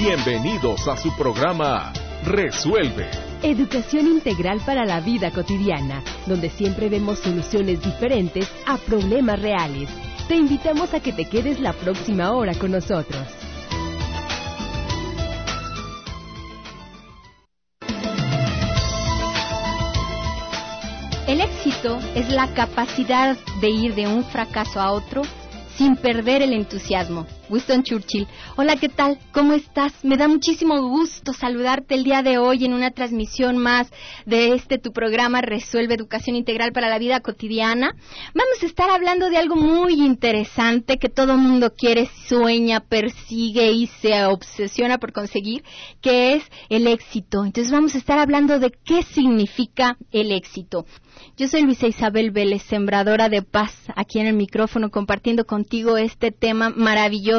Bienvenidos a su programa Resuelve. Educación integral para la vida cotidiana, donde siempre vemos soluciones diferentes a problemas reales. Te invitamos a que te quedes la próxima hora con nosotros. El éxito es la capacidad de ir de un fracaso a otro sin perder el entusiasmo. Winston Churchill. Hola, ¿qué tal? ¿Cómo estás? Me da muchísimo gusto saludarte el día de hoy en una transmisión más de este tu programa Resuelve Educación Integral para la Vida Cotidiana. Vamos a estar hablando de algo muy interesante que todo mundo quiere, sueña, persigue y se obsesiona por conseguir, que es el éxito. Entonces vamos a estar hablando de qué significa el éxito. Yo soy Luisa Isabel Vélez, sembradora de paz, aquí en el micrófono compartiendo contigo este tema maravilloso.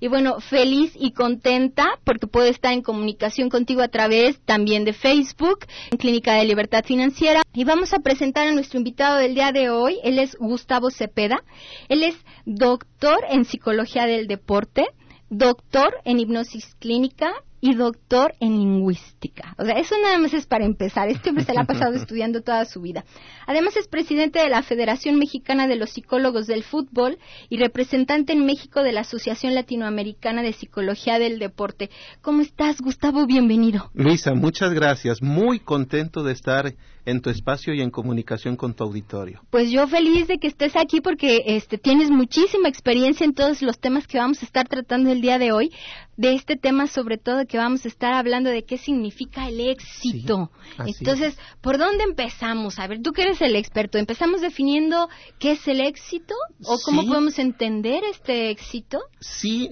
Y bueno, feliz y contenta porque puedo estar en comunicación contigo a través también de Facebook, en Clínica de Libertad Financiera. Y vamos a presentar a nuestro invitado del día de hoy. Él es Gustavo Cepeda. Él es doctor en psicología del deporte, doctor en hipnosis clínica y doctor en lingüística. O sea, eso nada más es para empezar. Este hombre se la ha pasado estudiando toda su vida. Además es presidente de la Federación Mexicana de los Psicólogos del Fútbol y representante en México de la Asociación Latinoamericana de Psicología del Deporte. ¿Cómo estás, Gustavo? Bienvenido. Luisa, muchas gracias. Muy contento de estar en tu espacio y en comunicación con tu auditorio. Pues yo feliz de que estés aquí porque este tienes muchísima experiencia en todos los temas que vamos a estar tratando el día de hoy, de este tema sobre todo que vamos a estar hablando de qué significa el éxito. Entonces, ¿por dónde empezamos? A ver, tú que eres el experto, ¿empezamos definiendo qué es el éxito o cómo podemos entender este éxito? Sí,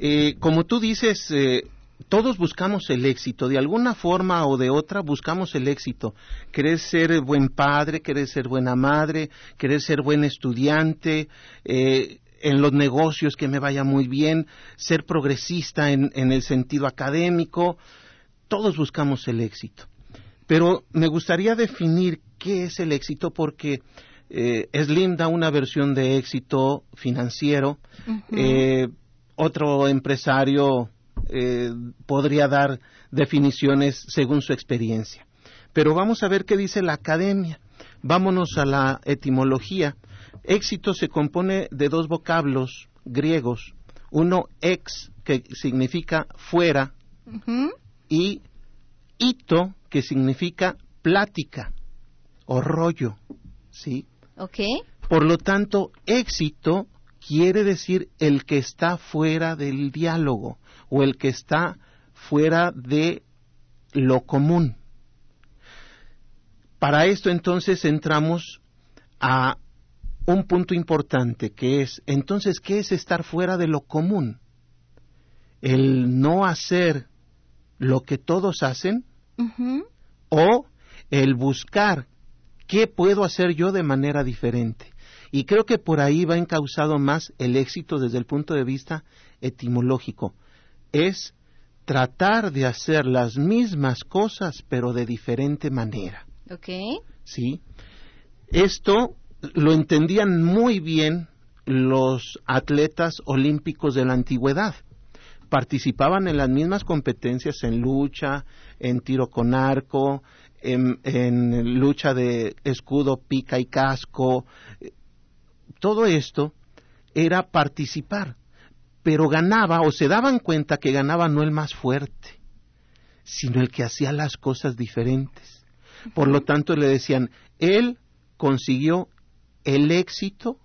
eh, como tú dices, eh, todos buscamos el éxito, de alguna forma o de otra buscamos el éxito. Querés ser buen padre, querés ser buena madre, querés ser buen estudiante, eh, en los negocios que me vaya muy bien, ser progresista en, el sentido académico. Todos buscamos el éxito. Pero me gustaría definir qué es el éxito porque eh, Slim da una versión de éxito financiero, eh, otro empresario eh, podría dar definiciones según su experiencia. Pero vamos a ver qué dice la academia. Vámonos a la etimología. Éxito se compone de dos vocablos griegos. Uno ex, que significa fuera, y ito, que significa plática o rollo. ¿Sí? Por lo tanto, éxito quiere decir el que está fuera del diálogo o el que está fuera de lo común. Para esto entonces entramos a un punto importante que es, entonces, ¿qué es estar fuera de lo común? El no hacer lo que todos hacen o el buscar qué puedo hacer yo de manera diferente. Y creo que por ahí va encausado más el éxito desde el punto de vista etimológico. Es tratar de hacer las mismas cosas pero de diferente manera. Ok. Sí. Esto lo entendían muy bien los atletas olímpicos de la antigüedad. Participaban en las mismas competencias en lucha, en tiro con arco, en, lucha de escudo, pica y casco. Todo esto era participar, pero ganaba o se daban cuenta que ganaba no el más fuerte, sino el que hacía las cosas diferentes. Por lo tanto le decían, él consiguió el éxito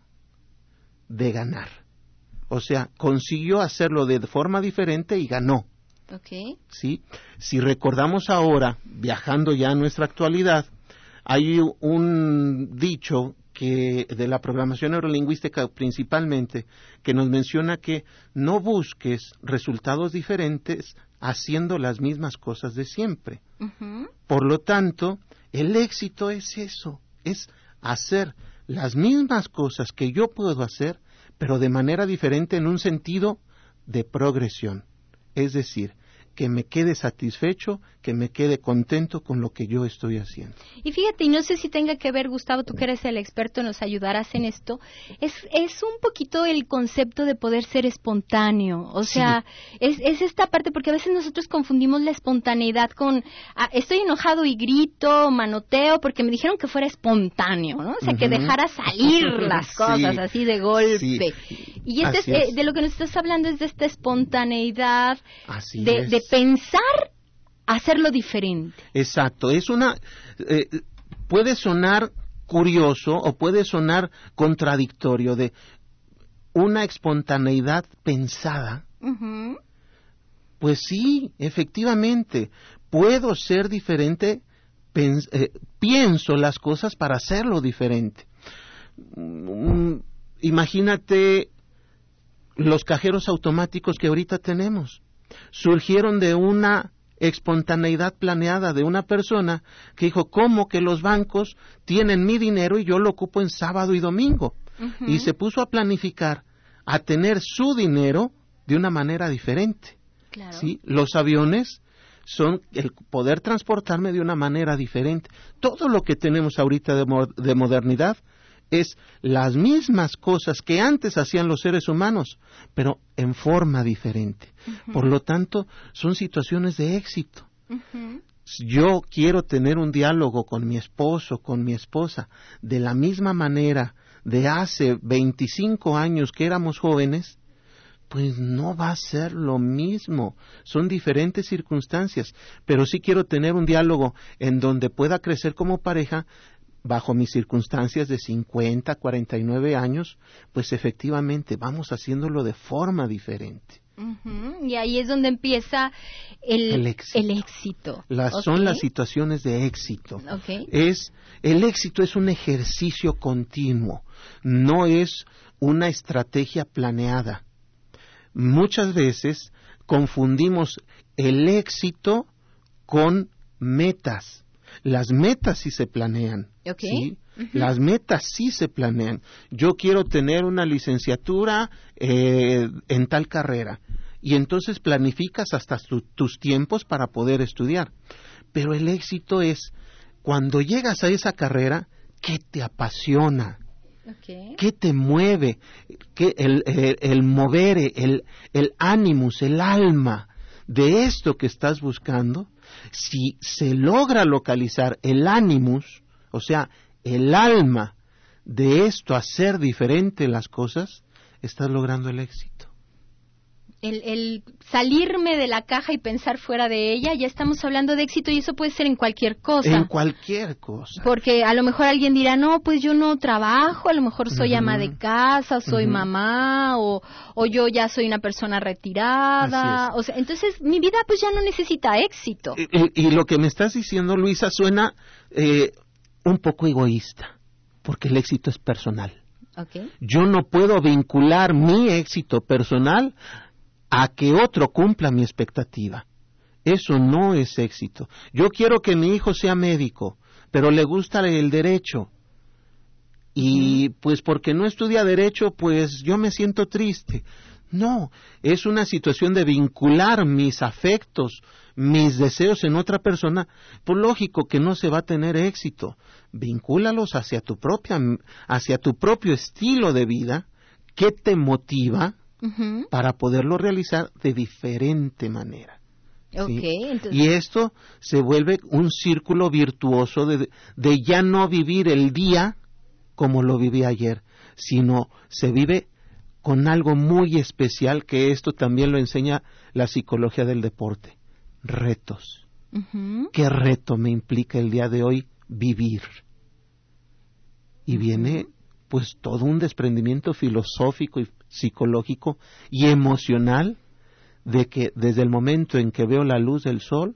de ganar. O sea, consiguió hacerlo de forma diferente y ganó. ¿Sí? Si recordamos ahora, viajando ya a nuestra actualidad, hay un dicho que de la programación neurolingüística principalmente que nos menciona que no busques resultados diferentes haciendo las mismas cosas de siempre. Por lo tanto, el éxito es eso, es hacer las mismas cosas que yo puedo hacer, pero de manera diferente en un sentido de progresión. Es decir, que me quede satisfecho que me quede contento con lo que yo estoy haciendo. Y fíjate, y no sé si tenga que ver, Gustavo, tú que eres el experto, nos ayudarás en esto, es, es un poquito el concepto de poder ser espontáneo, o sea, es, es esta parte, porque a veces nosotros confundimos la espontaneidad con, ah, estoy enojado y grito, manoteo, porque me dijeron que fuera espontáneo, ¿no? O sea, que dejara salir las cosas así de golpe. Y este eh, de lo que nos estás hablando es de esta espontaneidad, de, de pensar hacerlo diferente. Exacto, es una eh, puede sonar curioso o puede sonar contradictorio de una espontaneidad pensada. Pues sí, efectivamente, puedo ser diferente, eh, pienso las cosas para hacerlo diferente. Mm, imagínate los cajeros automáticos que ahorita tenemos. Surgieron de una espontaneidad planeada de una persona que dijo, ¿cómo que los bancos tienen mi dinero y yo lo ocupo en sábado y domingo? Y se puso a planificar, a tener su dinero de una manera diferente. ¿sí? Los aviones son el poder transportarme de una manera diferente. Todo lo que tenemos ahorita de modernidad es las mismas cosas que antes hacían los seres humanos, pero en forma diferente. Por lo tanto, son situaciones de éxito. Yo quiero tener un diálogo con mi esposo, con mi esposa, de la misma manera de hace 25 años que éramos jóvenes, pues no va a ser lo mismo. Son diferentes circunstancias, pero sí quiero tener un diálogo en donde pueda crecer como pareja bajo mis circunstancias de 50, 49 años, pues efectivamente vamos haciéndolo de forma diferente. Y ahí es donde empieza el, éxito. Son las situaciones de éxito. Es, el éxito es un ejercicio continuo, no es una estrategia planeada. Muchas veces confundimos el éxito con metas. Las metas sí se planean. Las metas sí se planean. Yo quiero tener una licenciatura eh, en tal carrera. Y entonces planificas hasta tus tiempos para poder estudiar. Pero el éxito es cuando llegas a esa carrera, ¿qué te apasiona? ¿Qué te mueve? ¿Qué, el, el, mover, el, el ánimos, el alma de esto que estás buscando? Si se logra localizar el ánimos, o sea, el alma de esto, hacer diferente las cosas, estás logrando el éxito. El, salirme de la caja y pensar fuera de ella, ya estamos hablando de éxito y eso puede ser en cualquier cosa. En cualquier cosa. Porque a lo mejor alguien dirá, no, pues yo no trabajo, a lo mejor soy ama de casa, soy mamá, o, o, yo ya soy una persona retirada. O sea, entonces mi vida pues ya no necesita éxito. Y, lo que me estás diciendo, Luisa, suena eh, un poco egoísta, porque el éxito es personal. Yo no puedo vincular mi éxito personal a que otro cumpla mi expectativa. Eso no es éxito. Yo quiero que mi hijo sea médico, pero le gusta el derecho. Y pues porque no estudia derecho, pues yo me siento triste. No, es una situación de vincular mis afectos, mis deseos en otra persona, pues lógico que no se va a tener éxito. Vincúlalos hacia tu propia, hacia tu propio estilo de vida, que te motiva para poderlo realizar de diferente manera. Y esto se vuelve un círculo virtuoso de, de ya no vivir el día como lo viví ayer, sino se vive con algo muy especial que esto también lo enseña la psicología del deporte, retos. ¿Qué reto me implica el día de hoy vivir? Y viene pues todo un desprendimiento filosófico y psicológico y emocional de que desde el momento en que veo la luz del sol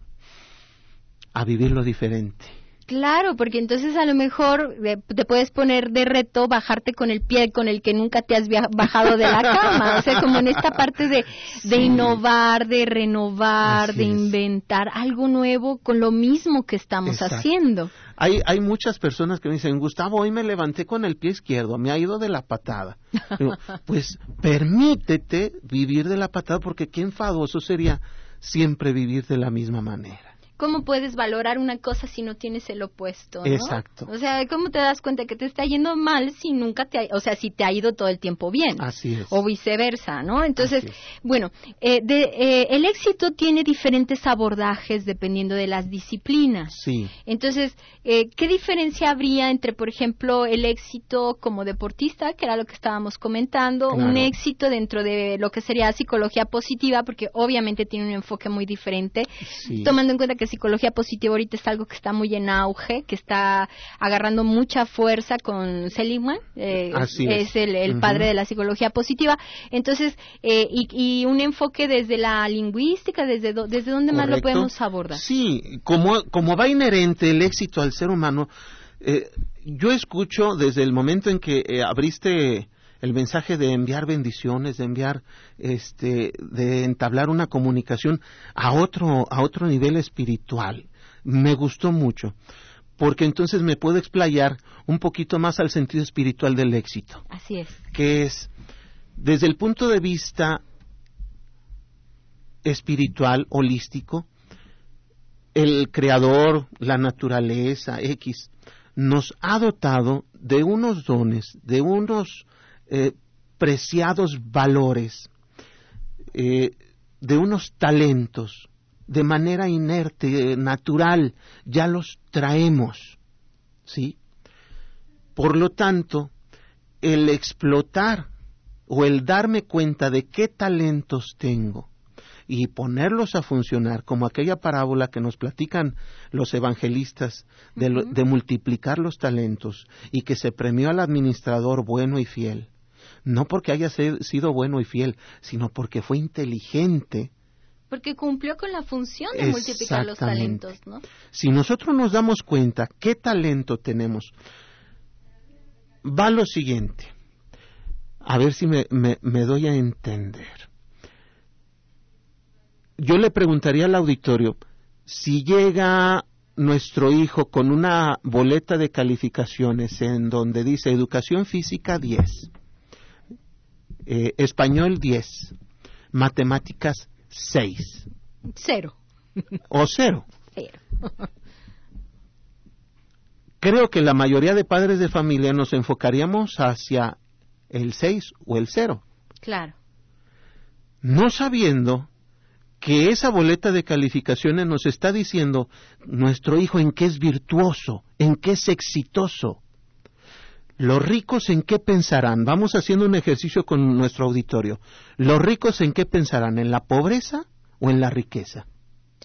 a vivirlo diferente Claro, porque entonces a lo mejor eh, te puedes poner de reto bajarte con el pie con el que nunca te has bajado de la cama. O sea, como en esta parte de, de innovar, de renovar, de inventar algo nuevo con lo mismo que estamos haciendo. Hay, hay muchas personas que me dicen, Gustavo, hoy me levanté con el pie izquierdo, me ha ido de la patada. pues permítete vivir de la patada porque qué enfadoso sería siempre vivir de la misma manera. ¿Cómo puedes valorar una cosa si no tienes el opuesto? ¿no? Exacto. O sea, ¿cómo te das cuenta que te está yendo mal si nunca te ha, o sea, si te ha ido todo el tiempo bien? Así es. O viceversa, ¿no? Entonces, bueno, eh, de, eh, el éxito tiene diferentes abordajes dependiendo de las disciplinas. Sí. Entonces, eh, ¿qué diferencia habría entre, por ejemplo, el éxito como deportista, que era lo que estábamos comentando, Claro. un éxito dentro de lo que sería psicología positiva, porque obviamente tiene un enfoque muy diferente, Sí. tomando en cuenta que psicología positiva ahorita es algo que está muy en auge, que está agarrando mucha fuerza con Seligman, eh, Así es. el, padre de la psicología positiva. Entonces, eh, y, y un enfoque desde la lingüística, desde, do- desde dónde más lo podemos abordar. Sí, como, como va inherente el éxito al ser humano, eh, yo escucho desde el momento en que eh, abriste el mensaje de enviar bendiciones, de enviar, este, de entablar una comunicación a otro, a otro nivel espiritual. Me gustó mucho, porque entonces me puedo explayar un poquito más al sentido espiritual del éxito Así es. que es desde el punto de vista espiritual, holístico, el creador, la naturaleza, X, nos ha dotado de unos dones, de unos eh, preciados valores, eh, de unos talentos, de manera inerte, natural, ya los traemos, ¿sí? Por lo tanto, el explotar o el darme cuenta de qué talentos tengo y ponerlos a funcionar, como aquella parábola que nos platican los evangelistas de, lo- de multiplicar los talentos y que se premió al administrador bueno y fiel, no porque haya sido bueno y fiel, sino porque fue inteligente. Porque cumplió con la función de multiplicar los talentos, ¿no? Si nosotros nos damos cuenta qué talento tenemos, va lo siguiente. A ver si me, me- me doy a entender. Yo le preguntaría al auditorio, si llega nuestro hijo con una boleta de calificaciones en donde dice educación física 10, eh, español 10, matemáticas 6 Cero. o 0. Cero. creo que la mayoría de padres de familia nos enfocaríamos hacia el 6 o el 0, Claro. no sabiendo que esa boleta de calificaciones nos está diciendo nuestro hijo en qué es virtuoso, en qué es exitoso. Los ricos en qué pensarán. Vamos haciendo un ejercicio con nuestro auditorio. Los ricos en qué pensarán, en la pobreza o en la riqueza.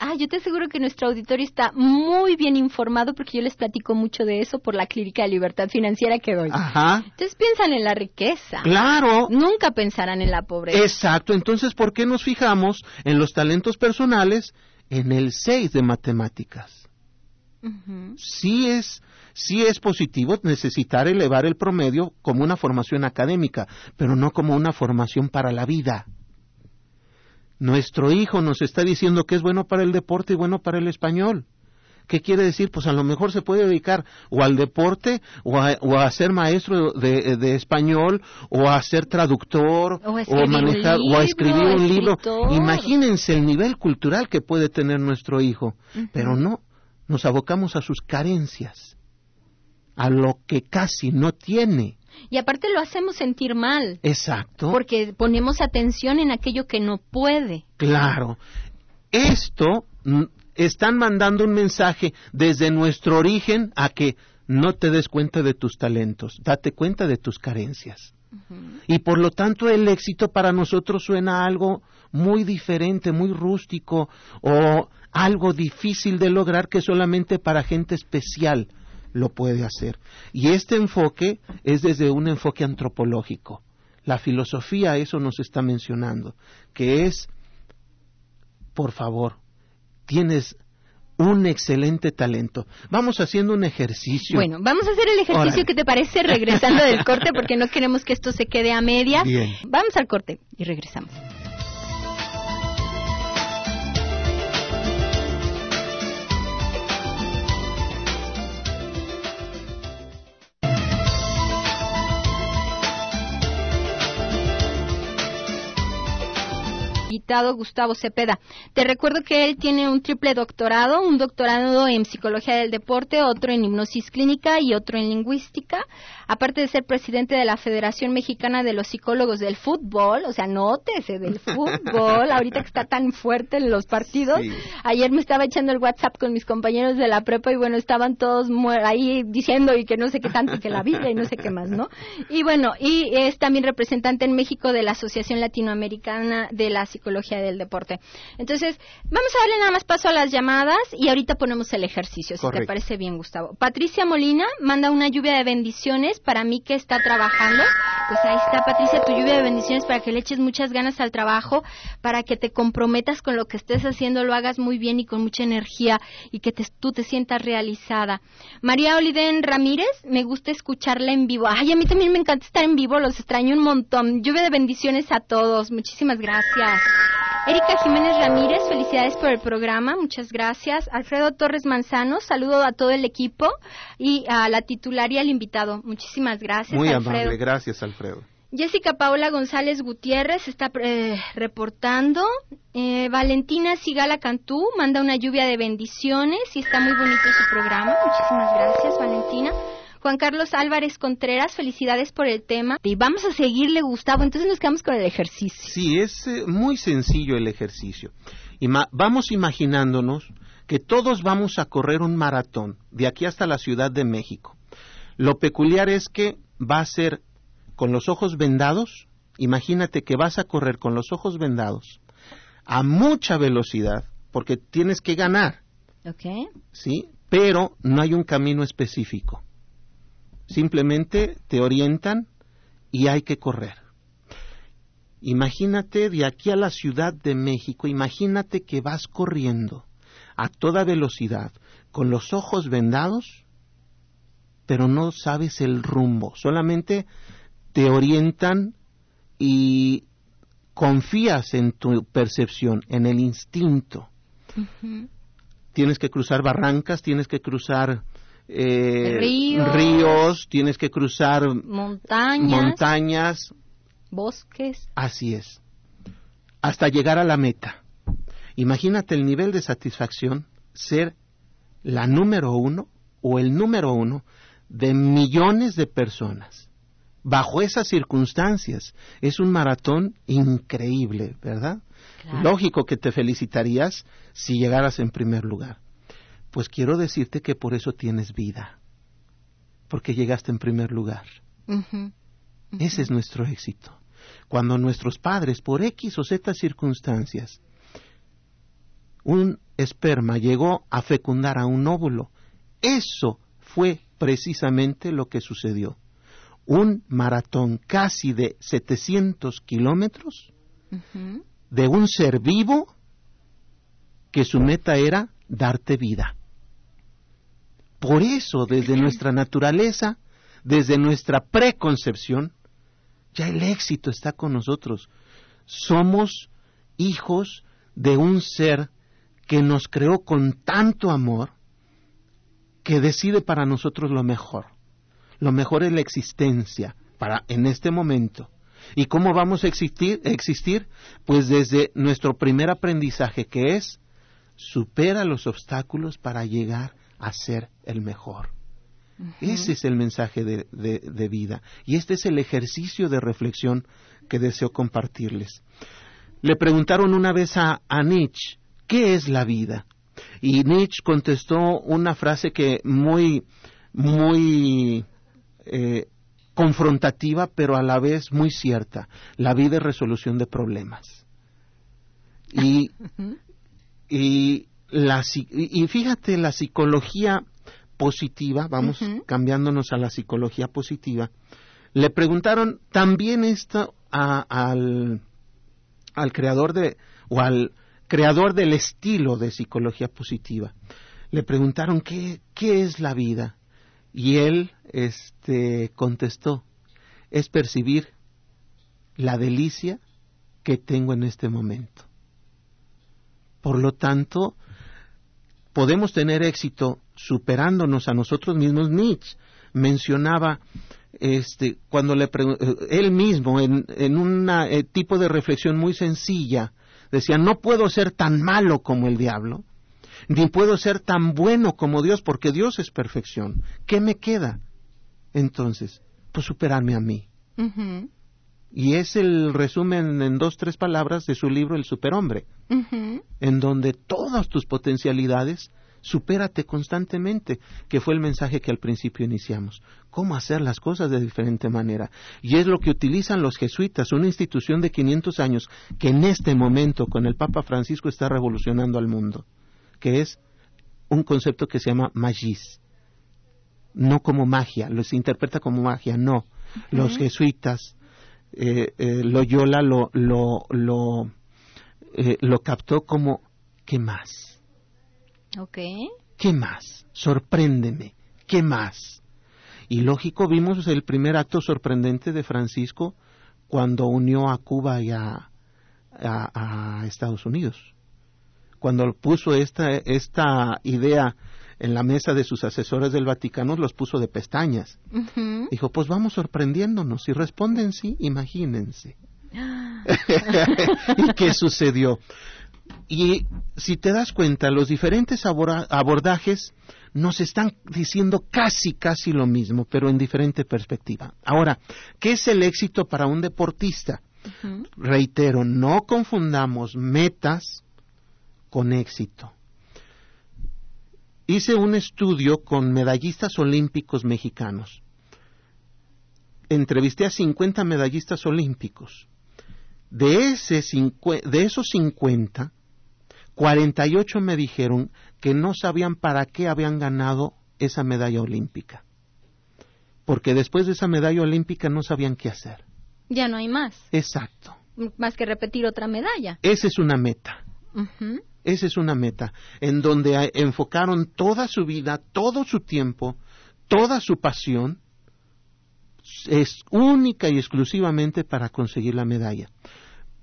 Ah, yo te aseguro que nuestro auditorio está muy bien informado porque yo les platico mucho de eso por la clínica de libertad financiera que doy. Ajá. Entonces piensan en la riqueza. Claro. Nunca pensarán en la pobreza. Exacto, entonces, ¿por qué nos fijamos en los talentos personales en el 6 de matemáticas? Sí es, sí es positivo necesitar elevar el promedio como una formación académica, pero no como una formación para la vida. Nuestro hijo nos está diciendo que es bueno para el deporte y bueno para el español. ¿Qué quiere decir? Pues a lo mejor se puede dedicar o al deporte o a, o a ser maestro de, de español o a ser traductor O a escribir un manejar o a escribir libro, un libro. Imagínense el nivel cultural que puede tener nuestro hijo, pero no, nos abocamos a sus carencias, a lo que casi no tiene. Y aparte lo hacemos sentir mal Exacto. porque ponemos atención en aquello que no puede. Claro. Esto mm, están mandando un mensaje desde nuestro origen a que no te des cuenta de tus talentos, date cuenta de tus carencias. Y por lo tanto el éxito para nosotros suena a algo muy diferente, muy rústico o algo difícil de lograr que solamente para gente especial lo puede hacer. Y este enfoque es desde un enfoque antropológico. La filosofía eso nos está mencionando, que es, por favor, tienes un excelente talento. Vamos haciendo un ejercicio. Bueno, vamos a hacer el ejercicio Órale. que te parece regresando del corte porque no queremos que esto se quede a medias. Bien. Vamos al corte y regresamos. Invitado Gustavo Cepeda. Te recuerdo que él tiene un triple doctorado, un doctorado en psicología del deporte, otro en hipnosis clínica y otro en lingüística. Aparte de ser presidente de la Federación Mexicana de los Psicólogos del Fútbol, o sea, nótese del fútbol, ahorita que está tan fuerte en los partidos. Ayer me estaba echando el WhatsApp con mis compañeros de la prepa y bueno, estaban todos ahí diciendo y que no sé qué tanto, que la vida y no sé qué más, ¿no? Y bueno, y es también representante en México de la Asociación Latinoamericana de la Psicología del Deporte. Entonces, vamos a darle nada más paso a las llamadas y ahorita ponemos el ejercicio, si te parece bien, Gustavo. Patricia Molina manda una lluvia de bendiciones para mí que está trabajando. Pues ahí está, Patricia, tu lluvia de bendiciones para que le eches muchas ganas al trabajo, para que te comprometas con lo que estés haciendo, lo hagas muy bien y con mucha energía y que tú te sientas realizada. María Oliden Ramírez, me gusta escucharla en vivo. Ay, a mí también me encanta estar en vivo, los extraño un montón. Lluvia de bendiciones a todos, muchísimas gracias. Erika Jiménez Ramírez, felicidades por el programa, muchas gracias. Alfredo Torres Manzano, saludo a todo el equipo y a la titular y al invitado. Muchísimas gracias. Muy amable, gracias Alfredo. Jessica Paola González Gutiérrez está eh, reportando. Eh, Valentina Sigala Cantú manda una lluvia de bendiciones y está muy bonito su programa. Muchísimas gracias, Valentina. Juan Carlos Álvarez Contreras, felicidades por el tema. Y vamos a seguirle, Gustavo. Entonces nos quedamos con el ejercicio. Sí, es eh, muy sencillo el ejercicio. Vamos imaginándonos que todos vamos a correr un maratón de aquí hasta la Ciudad de México. Lo peculiar es que va a ser con los ojos vendados. Imagínate que vas a correr con los ojos vendados a mucha velocidad porque tienes que ganar. Okay. Sí, pero no hay un camino específico. Simplemente te orientan y hay que correr. Imagínate de aquí a la Ciudad de México, imagínate que vas corriendo a toda velocidad, con los ojos vendados, pero no sabes el rumbo, solamente te orientan y confías en tu percepción, en el instinto. Tienes que cruzar barrancas, tienes que cruzar eh, ríos. tienes que cruzar montañas, montañas, bosques. Así es. Hasta llegar a la meta. Imagínate el nivel de satisfacción ser la número uno o el número uno de millones de personas. Bajo esas circunstancias es un maratón increíble, ¿verdad? Lógico que te felicitarías si llegaras en primer lugar. Pues quiero decirte que por eso tienes vida, porque llegaste en primer lugar. Ese es nuestro éxito. Cuando nuestros padres, por X o Z circunstancias, un esperma llegó a fecundar a un óvulo, eso fue precisamente lo que sucedió. Un maratón casi de 700 kilómetros de un ser vivo que su meta era darte vida. Por eso, desde nuestra naturaleza, desde nuestra preconcepción, ya el éxito está con nosotros. Somos hijos de un ser que nos creó con tanto amor que decide para nosotros lo mejor. Lo mejor es la existencia para en este momento. ¿Y cómo vamos a existir? existir? Pues desde nuestro primer aprendizaje que es supera los obstáculos para llegar a ser el mejor. Ese es el mensaje de, vida y este es el ejercicio de reflexión que deseo compartirles. Le preguntaron una vez a, Nietzsche, ¿qué es la vida? Y Nietzsche contestó una frase que muy, muy eh, confrontativa, pero a la vez muy cierta. La vida es resolución de problemas. Y, y y fíjate, la psicología positiva, vamos cambiándonos a la psicología positiva, le preguntaron también esto al, al creador de, o al creador del estilo de psicología positiva. Le preguntaron qué, qué es la vida y él este, contestó, es percibir la delicia que tengo en este momento. Por lo tanto, podemos tener éxito superándonos a nosotros mismos. Nietzsche mencionaba este, cuando le él mismo en, un eh, tipo de reflexión muy sencilla Decía, no puedo ser tan malo como el diablo, ni puedo ser tan bueno como Dios, porque Dios es perfección. ¿Qué me queda? Entonces, pues superarme a mí. Y es el resumen en dos, tres palabras de su libro El Superhombre, en donde todas tus potencialidades supérate constantemente, que fue el mensaje que al principio iniciamos. Cómo hacer las cosas de diferente manera. Y es lo que utilizan los jesuitas, una institución de 500 años que en este momento con el Papa Francisco está revolucionando al mundo, que es un concepto que se llama magis. No como magia, lo se interpreta como magia, no. Los jesuitas, eh, eh, Loyola lo, lo, lo, eh, lo captó como ¿qué más? Ok. ¿Qué más? Sorpréndeme. ¿Qué más? Y lógico, vimos el primer acto sorprendente de Francisco cuando unió a Cuba y a, a, Estados Unidos. Cuando puso esta, esta idea en la mesa de sus asesores del Vaticano, los puso de pestañas. Dijo, pues vamos sorprendiéndonos. Si responden sí, imagínense. ¿Y qué sucedió? Y si te das cuenta, los diferentes abordajes nos están diciendo casi, casi lo mismo, pero en diferente perspectiva. Ahora, ¿qué es el éxito para un deportista? Reitero, no confundamos metas con éxito. Hice un estudio con medallistas olímpicos mexicanos. Entrevisté a 50 medallistas olímpicos. De, ese de esos 50, 48 me dijeron que no sabían para qué habían ganado esa medalla olímpica. Porque después de esa medalla olímpica no sabían qué hacer. Ya no hay más. Exacto. Más que repetir otra medalla. Esa es una meta. Esa es una meta en donde enfocaron toda su vida, todo su tiempo, toda su pasión, es única y exclusivamente para conseguir la medalla.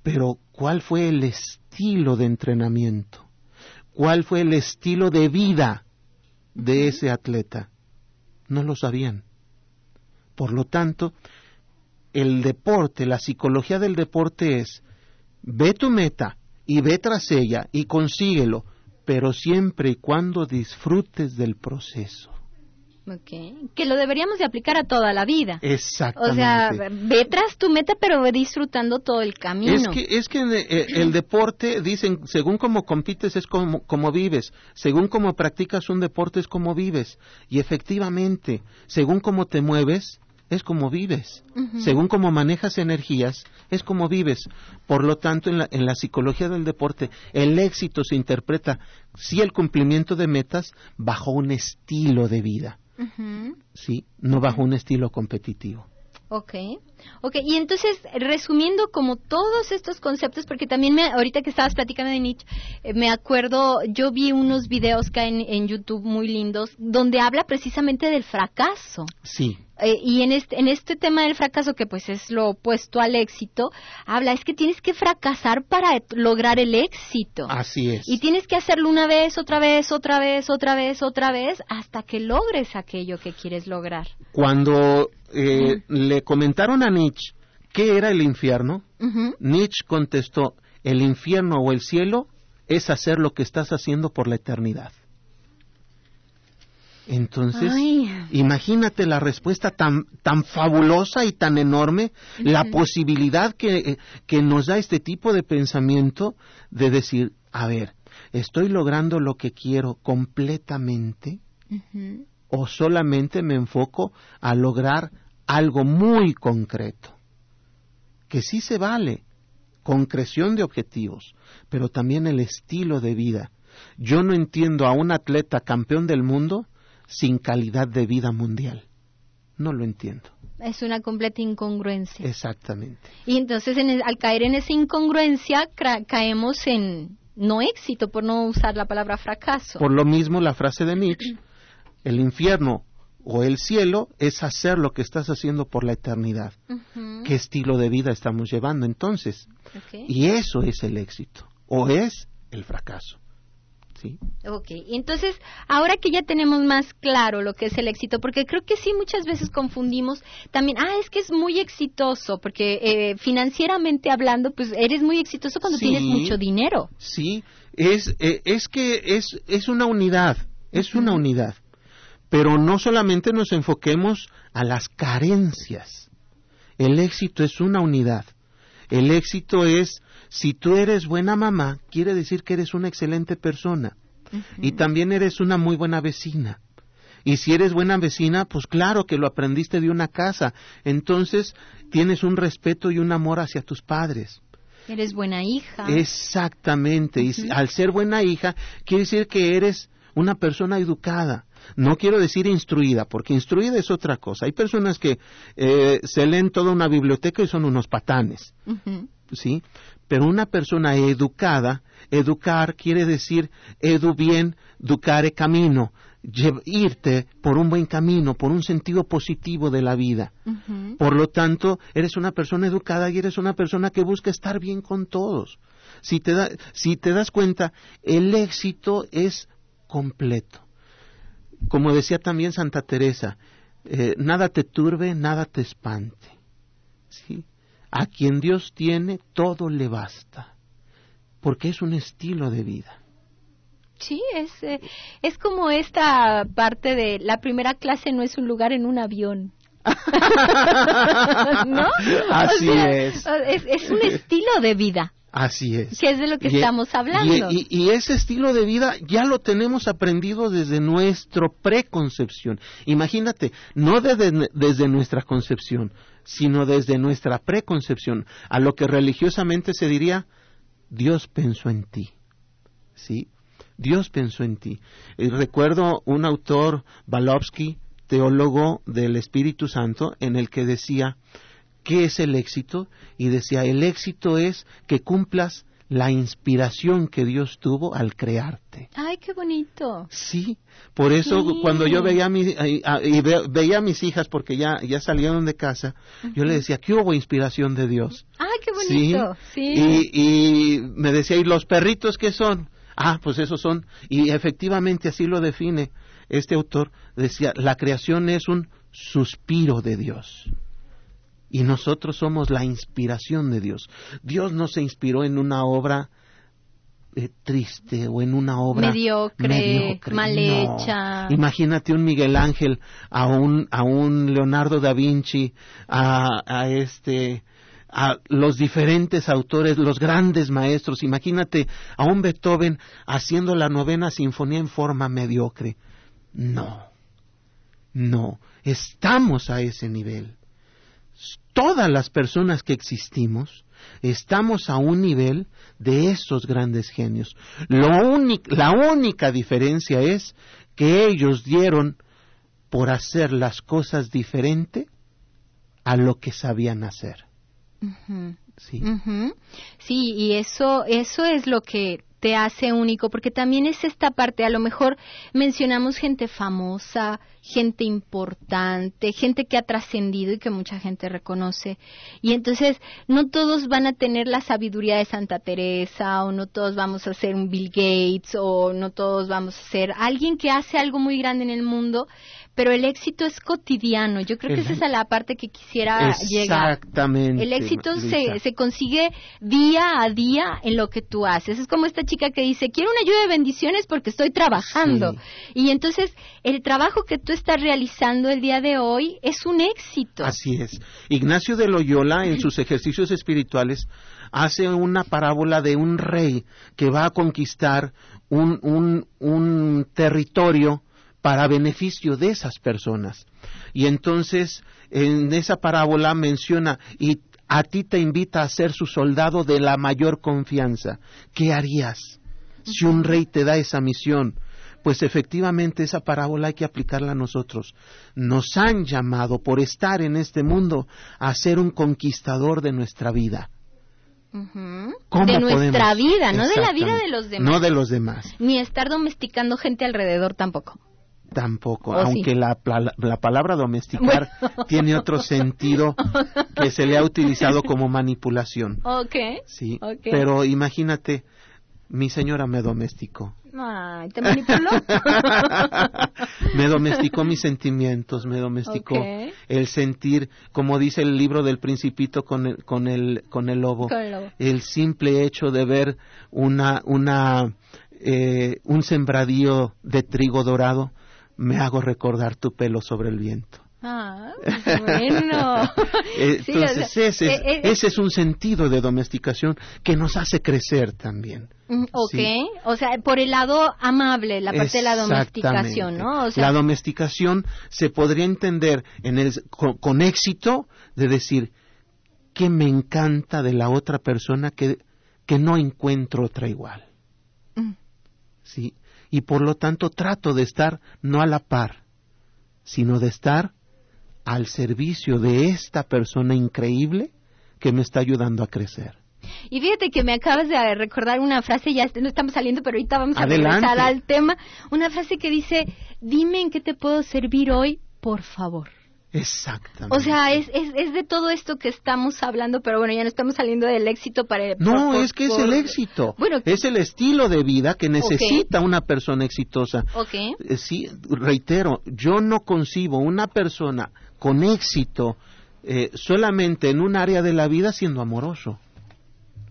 Pero, ¿cuál fue el estilo de entrenamiento? ¿Cuál fue el estilo de vida de ese atleta? No lo sabían. Por lo tanto, el deporte, la psicología del deporte es, ve tu meta y ve tras ella y consíguelo, pero siempre y cuando disfrutes del proceso. Que lo deberíamos de aplicar a toda la vida. Exactamente. O sea, ve tras tu meta, pero ve disfrutando todo el camino. Es que, es que eh, el deporte, dicen, según cómo compites es como, como vives, según cómo practicas un deporte es como vives. Y efectivamente, según cómo te mueves, es como vives. Según cómo manejas energías, es como vives. Por lo tanto, en la, en la psicología del deporte, el éxito se interpreta, sí, el cumplimiento de metas, bajo un estilo de vida. Sí, no bajo un estilo competitivo. Ok, ok. Y entonces, resumiendo como todos estos conceptos, porque también me, ahorita que estabas platicando de Nietzsche, eh, me acuerdo, yo vi unos videos que hay en, YouTube muy lindos, donde habla precisamente del fracaso. Sí. Eh, y en este, en este tema del fracaso, que pues es lo opuesto al éxito, habla, es que tienes que fracasar para lograr el éxito. Así es. Y tienes que hacerlo una vez, otra vez, otra vez, otra vez, otra vez, hasta que logres aquello que quieres lograr. Cuando eh, le comentaron a Nietzsche qué era el infierno, Nietzsche contestó, el infierno o el cielo es hacer lo que estás haciendo por la eternidad. Entonces, imagínate la respuesta tan, tan fabulosa y tan enorme, la posibilidad que, que nos da este tipo de pensamiento de decir, a ver, ¿estoy logrando lo que quiero completamente? ¿O solamente me enfoco a lograr algo muy concreto? Que sí se vale, concreción de objetivos, pero también el estilo de vida. Yo no entiendo a un atleta campeón del mundo sin calidad de vida mundial. No lo entiendo. Es una completa incongruencia. Exactamente. Y entonces al caer en esa incongruencia caemos en no éxito, por no usar la palabra fracaso. Por lo mismo la frase de Nietzsche, el infierno o el cielo es hacer lo que estás haciendo por la eternidad. ¿Qué estilo de vida estamos llevando entonces? Y eso es el éxito o es el fracaso. ¿sí? Ok, entonces ahora que ya tenemos más claro lo que es el éxito, porque creo que sí muchas veces confundimos también, ah, es que es muy exitoso, porque eh, financieramente hablando, pues eres muy exitoso cuando Sí. tienes mucho dinero. Sí, es, eh, es que es, es una unidad, es una unidad. Pero no solamente nos enfoquemos a las carencias. El éxito es una unidad. El éxito es, si tú eres buena mamá, quiere decir que eres una excelente persona. Y también eres una muy buena vecina. Y si eres buena vecina, pues claro que lo aprendiste de una casa. Entonces tienes un respeto y un amor hacia tus padres. Eres buena hija. Exactamente. Y al ser buena hija, quiere decir que eres una persona educada. No quiero decir instruida, porque instruida es otra cosa. Hay personas que eh, se leen toda una biblioteca y son unos patanes. ¿sí? Pero una persona educada, educar quiere decir edu bien, ducare camino, irte por un buen camino, por un sentido positivo de la vida. Por lo tanto, eres una persona educada y eres una persona que busca estar bien con todos. Si te, da- si te das cuenta, el éxito es completo. Como decía también Santa Teresa, eh, nada te turbe, nada te espante. ¿Sí? A quien Dios tiene, todo le basta. Porque es un estilo de vida. Sí, es, eh, es como esta parte de la primera clase no es un lugar en un avión. ¿No? Así O sea, es. es. Es un estilo de vida, Así es. que es de lo que Y- estamos hablando. Y, y- y ese estilo de vida ya lo tenemos aprendido desde nuestra preconcepción. Imagínate, no desde, desde nuestra concepción, sino desde nuestra preconcepción, a lo que religiosamente se diría, Dios pensó en ti. ¿Sí? Dios pensó en ti. Y recuerdo un autor, Balovsky, teólogo del Espíritu Santo, en el que decía, ¿qué es el éxito? Y decía, el éxito es que cumplas la inspiración que Dios tuvo al crearte. Ay, qué bonito. Sí, por eso Sí. cuando yo veía a, mi- y ve- veía a mis hijas porque ya, ya salieron de casa, yo le decía, ¿qué hubo inspiración de Dios? Ay, qué bonito. Sí. Y, y me decía, ¿y los perritos qué son? Ah, pues esos son. Y efectivamente así lo define este autor. Decía, la creación es un suspiro de Dios. Y nosotros somos la inspiración de Dios. Dios no se inspiró en una obra eh, triste o en una obra Mediocre, mal No. hecha. Imagínate un Miguel Ángel, a un, a un Leonardo da Vinci, a, a este, a los diferentes autores, los grandes maestros. Imagínate a un Beethoven haciendo la novena sinfonía en forma mediocre. No, no, estamos a ese nivel. Todas las personas que existimos estamos a un nivel de esos grandes genios. Lo la única diferencia es que ellos dieron por hacer las cosas diferente a lo que sabían hacer. Ujú. ¿sí? Sí, y eso, eso es lo que te hace único, porque también es esta parte, a lo mejor mencionamos gente famosa, gente importante, gente que ha trascendido y que mucha gente reconoce, y entonces no todos van a tener la sabiduría de Santa Teresa, o no todos vamos a ser un Bill Gates, o no todos vamos a ser alguien que hace algo muy grande en el mundo, pero el éxito es cotidiano. Yo creo que El- esa es la parte que quisiera llegar. Exactamente. El éxito se, se consigue día a día en lo que tú haces. Es como esta chica que dice, quiero una lluvia de bendiciones porque estoy trabajando. Sí. Y entonces el trabajo que tú estás realizando el día de hoy es un éxito. Así es. Ignacio de Loyola, en sus ejercicios espirituales, hace una parábola de un rey que va a conquistar un, un, un territorio para beneficio de esas personas. Y entonces, en esa parábola menciona, y a ti te invita a ser su soldado de la mayor confianza. ¿Qué harías si un rey te da esa misión? Pues efectivamente esa parábola hay que aplicarla a nosotros. Nos han llamado por estar en este mundo a ser un conquistador de nuestra vida. ¿Cómo De nuestra podemos? vida, no de la vida de los demás. No de los demás, Ni estar domesticando gente alrededor tampoco. Tampoco. ¿O Oh, sí? aunque la, la palabra domesticar tiene otro sentido que se le ha utilizado como manipulación. Ok. Sí, Ok. pero imagínate, mi señora me domesticó. Ay, ¿te manipuló? me domesticó mis sentimientos, me domesticó el sentir, como dice el libro del Principito con el, con el, con el lobo, Con el lobo. el simple hecho de ver una, una, eh, un sembradío de trigo dorado, me hago recordar tu pelo sobre el viento. Ah, bueno. Eh, Sí, Entonces, ese, es, eh, eh, ese es un sentido de domesticación que nos hace crecer también. Mm, Ok, Sí. o sea, por el lado amable, la parte de la domesticación. ¿no? O sea, la domesticación se podría entender en el, con, con éxito de decir que me encanta de la otra persona que, que no encuentro otra igual. Mm. ¿Sí? Y por lo tanto trato de estar no a la par, sino de estar al servicio de esta persona increíble que me está ayudando a crecer. Y fíjate que me acabas de recordar una frase, ya no estamos saliendo, pero ahorita vamos a regresar al tema. Una frase que dice, dime en qué te puedo servir hoy, por favor. Exactamente. O sea, es, es, es de todo esto que estamos hablando, pero bueno, ya no estamos saliendo del éxito para... No, por- es que es el éxito. Bueno, es el estilo de vida que necesita una persona exitosa. ok. Eh, Sí, reitero, yo no concibo una persona con éxito eh, solamente en un área de la vida siendo amoroso,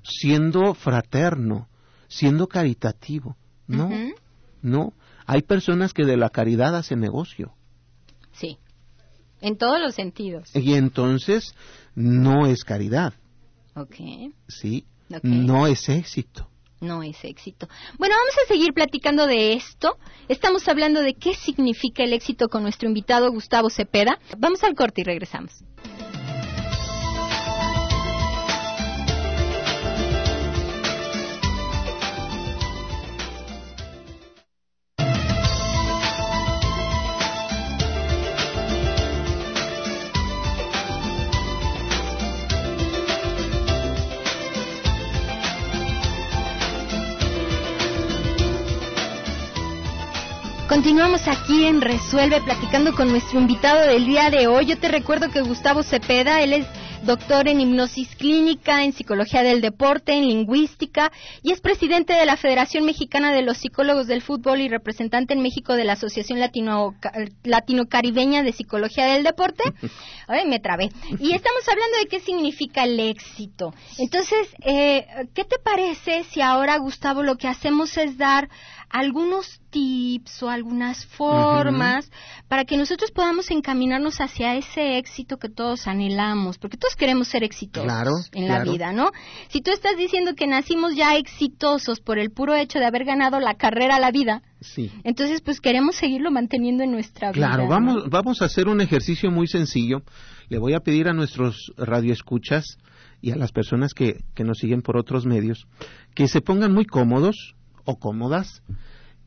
siendo fraterno, siendo caritativo. No, no. Hay personas que de la caridad hacen negocio. Sí, en todos los sentidos. Y entonces no es caridad, Ok, ¿sí? Ok. No es éxito. no es éxito. Bueno, vamos a seguir platicando de esto. Estamos hablando de qué significa el éxito con nuestro invitado Gustavo Cepeda. Vamos al corte y regresamos. Continuamos aquí en Resuelve platicando con nuestro invitado del día de hoy. Yo te recuerdo que Gustavo Cepeda, él es doctor en hipnosis clínica, en psicología del deporte, en lingüística y es presidente de la Federación Mexicana de los Psicólogos del Fútbol y representante en México de la Asociación Latino, Latino-Caribeña de Psicología del Deporte. Ay, me trabé. Y estamos hablando de qué significa el éxito. Entonces, eh, ¿qué te parece si ahora, Gustavo, lo que hacemos es dar algunos tips o algunas formas para que nosotros podamos encaminarnos hacia ese éxito que todos anhelamos, porque todos queremos ser exitosos Claro, en la vida, ¿no? Si tú estás diciendo que nacimos ya exitosos por el puro hecho de haber ganado la carrera a la vida, Sí. entonces pues queremos seguirlo manteniendo en nuestra vida. Claro, ¿no? vamos, vamos a hacer un ejercicio muy sencillo. Le voy a pedir a nuestros radioescuchas y a las personas que, que nos siguen por otros medios que se pongan muy cómodos o cómodas,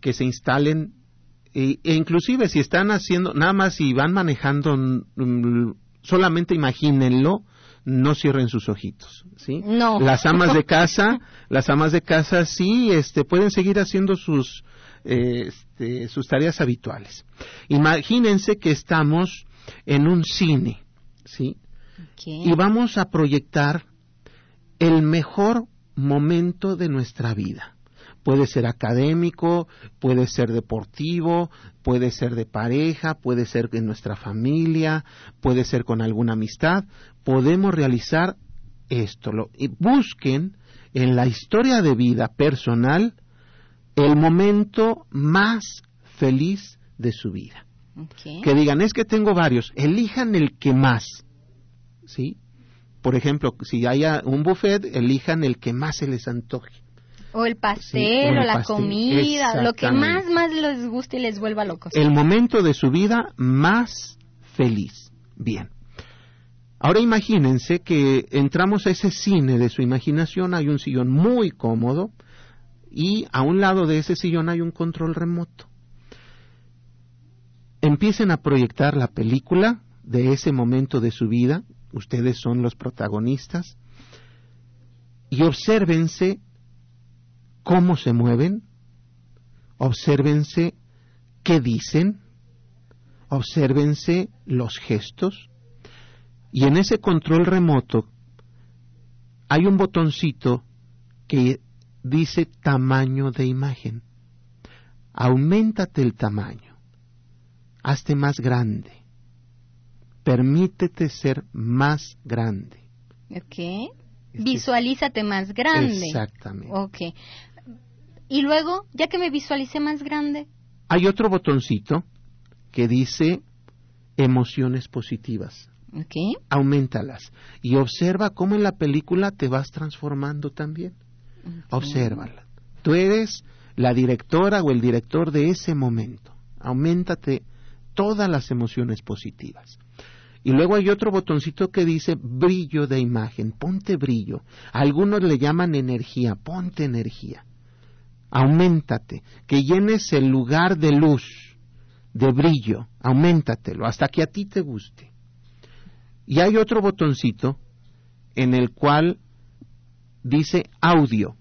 que se instalen e, e inclusive si están haciendo, nada más si van manejando, mm, solamente imagínenlo, no cierren sus ojitos, ¿sí? No. Las amas de casa, las amas de casa sí, este, pueden seguir haciendo sus, este, sus tareas habituales. Imagínense que estamos en un cine, ¿sí? Y vamos a proyectar el mejor momento de nuestra vida. Puede ser académico, puede ser deportivo, puede ser de pareja, puede ser en nuestra familia, puede ser con alguna amistad. Podemos realizar esto. Lo, y busquen en la historia de vida personal el momento más feliz de su vida. Que digan, es que tengo varios, elijan el que más. ¿Sí? Por ejemplo, si haya un buffet, elijan el que más se les antoje. O el pastel, Sí, o el o la pastel, comida, lo que más, más les guste y les vuelva locos. El momento de su vida más feliz. Bien. Ahora imagínense que entramos a ese cine de su imaginación, hay un sillón muy cómodo y a un lado de ese sillón hay un control remoto. Empiecen a proyectar la película de ese momento de su vida, ustedes son los protagonistas, y obsérvense cómo se mueven, obsérvense qué dicen, obsérvense los gestos, y en ese control remoto hay un botoncito que dice tamaño de imagen. aumentate el tamaño, hazte más grande, permítete ser más grande. Ok. Visualízate más grande. Exactamente. Ok. Y luego, ya que me visualicé más grande. Hay otro botoncito que dice emociones positivas. Ok. Aumentalas. Y observa cómo en la película te vas transformando también. Obsérvala. Tú eres la directora o el director de ese momento. Aumentate todas las emociones positivas. Y luego hay otro botoncito que dice brillo de imagen, ponte brillo. algunos le llaman energía, ponte energía. Auméntate, que llenes el lugar de luz, de brillo, auméntatelo, hasta que a ti te guste. Y hay otro botoncito en el cual dice audio.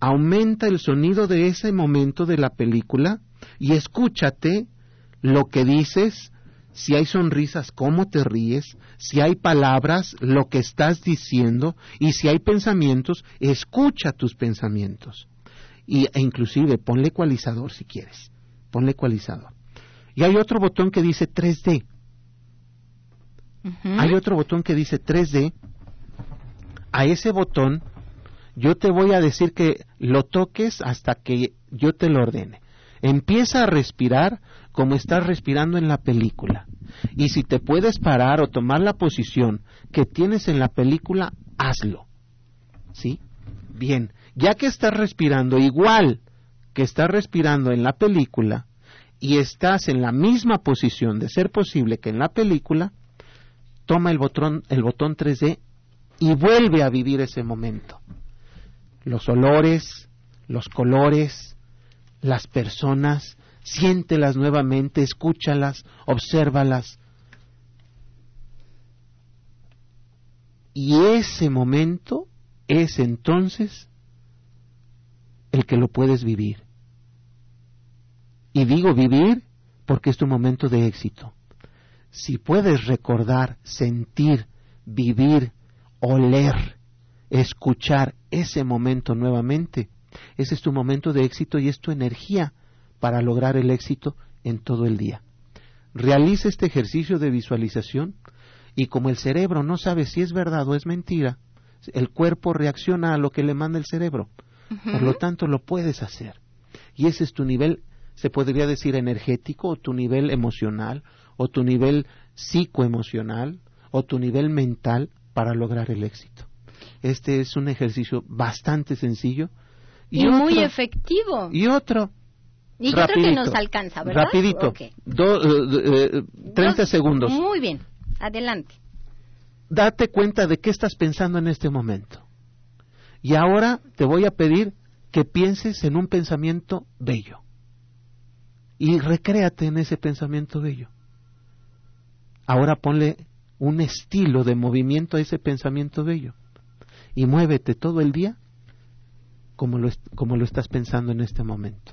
Aumenta el sonido de ese momento de la película y escúchate lo que dices, si hay sonrisas, cómo te ríes, si hay palabras, lo que estás diciendo, y si hay pensamientos, escucha tus pensamientos. Y, e inclusive ponle ecualizador si quieres, ponle ecualizador. Y hay otro botón que dice 3D. Hay otro botón que dice 3D. A ese botón yo te voy a decir que lo toques hasta que yo te lo ordene. Empieza a respirar como estás respirando en la película. Y si te puedes parar o tomar la posición que tienes en la película, hazlo. ¿Sí? Bien, ya que estás respirando igual que estás respirando en la película y estás en la misma posición de ser posible que en la película, toma el botón, el botón 3D y vuelve a vivir ese momento. Los olores, los colores, las personas, siéntelas nuevamente, escúchalas, obsérvalas. Y ese momento es entonces el que lo puedes vivir. Y digo vivir porque es tu momento de éxito. Si puedes recordar, sentir, vivir, oler, escuchar ese momento nuevamente, ese es tu momento de éxito y es tu energía para lograr el éxito en todo el día. Realiza este ejercicio de visualización y como el cerebro no sabe si es verdad o es mentira, el cuerpo reacciona a lo que le manda el cerebro. Por lo tanto, lo puedes hacer. Y ese es tu nivel, se podría decir, energético, o tu nivel emocional, o tu nivel psicoemocional, o tu nivel mental para lograr el éxito. Este es un ejercicio bastante sencillo. Y, muy efectivo. Y otro, y yo creo que nos alcanza, ¿verdad? Rapidito. 30 segundos. Muy bien. Adelante. Date cuenta de qué estás pensando en este momento. Y ahora te voy a pedir que pienses en un pensamiento bello. Y recréate en ese pensamiento bello. Ahora ponle un estilo de movimiento a ese pensamiento bello. Y muévete todo el día como lo, como lo estás pensando en este momento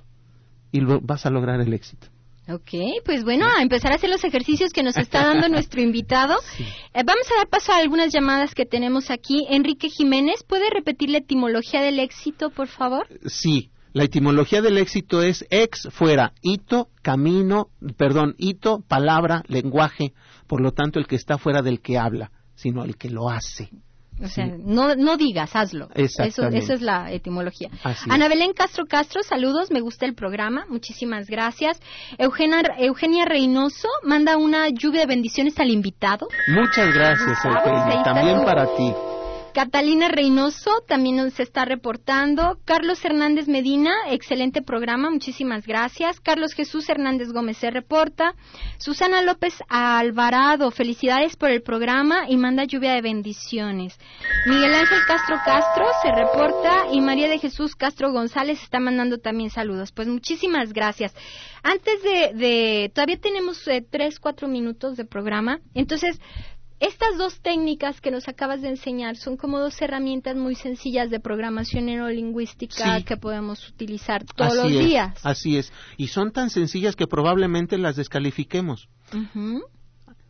y vas a lograr el éxito. Ok, pues bueno, a empezar a hacer los ejercicios que nos está dando nuestro invitado. Eh, vamos a dar paso a algunas llamadas que tenemos aquí. Enrique Jiménez, ¿puede repetir la etimología del éxito, por favor? Sí, la etimología del éxito es ex fuera, hito, camino, perdón, hito, palabra, lenguaje, por lo tanto el que está fuera del que habla, sino el que lo hace. O sea, no, no digas, hazlo. Eso, eso es la etimología. Ana Belén Castro Castro, saludos, me gusta el programa, muchísimas gracias. Eugenia, Eugenia Reynoso manda una lluvia de bendiciones al invitado. Muchas gracias, Eugenia, también para ti. Catalina Reynoso también nos está reportando. Carlos Hernández Medina, excelente programa, muchísimas gracias. Carlos Jesús Hernández Gómez se reporta. Susana López Alvarado, felicidades por el programa y manda lluvia de bendiciones. Miguel Ángel Castro Castro se reporta y María de Jesús Castro González está mandando también saludos. Pues muchísimas gracias. Antes de, todavía tenemos eh, tres, cuatro minutos de programa, entonces estas dos técnicas que nos acabas de enseñar son como dos herramientas muy sencillas de programación neurolingüística que podemos utilizar todos los días. Así es. Y son tan sencillas que probablemente las descalifiquemos.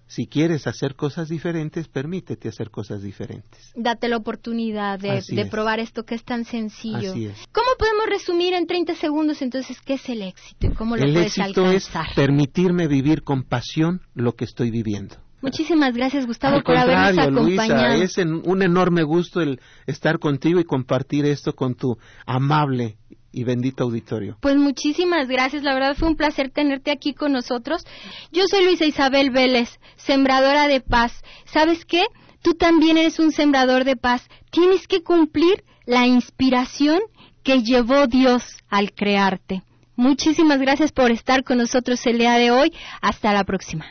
Si quieres hacer cosas diferentes, permítete hacer cosas diferentes. Date la oportunidad de, Así de es. probar esto que es tan sencillo. Así es. ¿Cómo podemos resumir en 30 segundos entonces qué es el éxito y cómo lo El puedes éxito es alcanzar? permitirme vivir con pasión lo que estoy viviendo. Muchísimas gracias, Gustavo, Al por habernos acompañado. Luisa, es un enorme gusto el estar contigo y compartir esto con tu amable y bendito auditorio. Pues muchísimas gracias, la verdad fue un placer tenerte aquí con nosotros. Yo soy Luisa Isabel Vélez, sembradora de paz. ¿Sabes qué? Tú también eres un sembrador de paz. Tienes que cumplir la inspiración que llevó Dios al crearte. Muchísimas gracias por estar con nosotros el día de hoy. Hasta la próxima.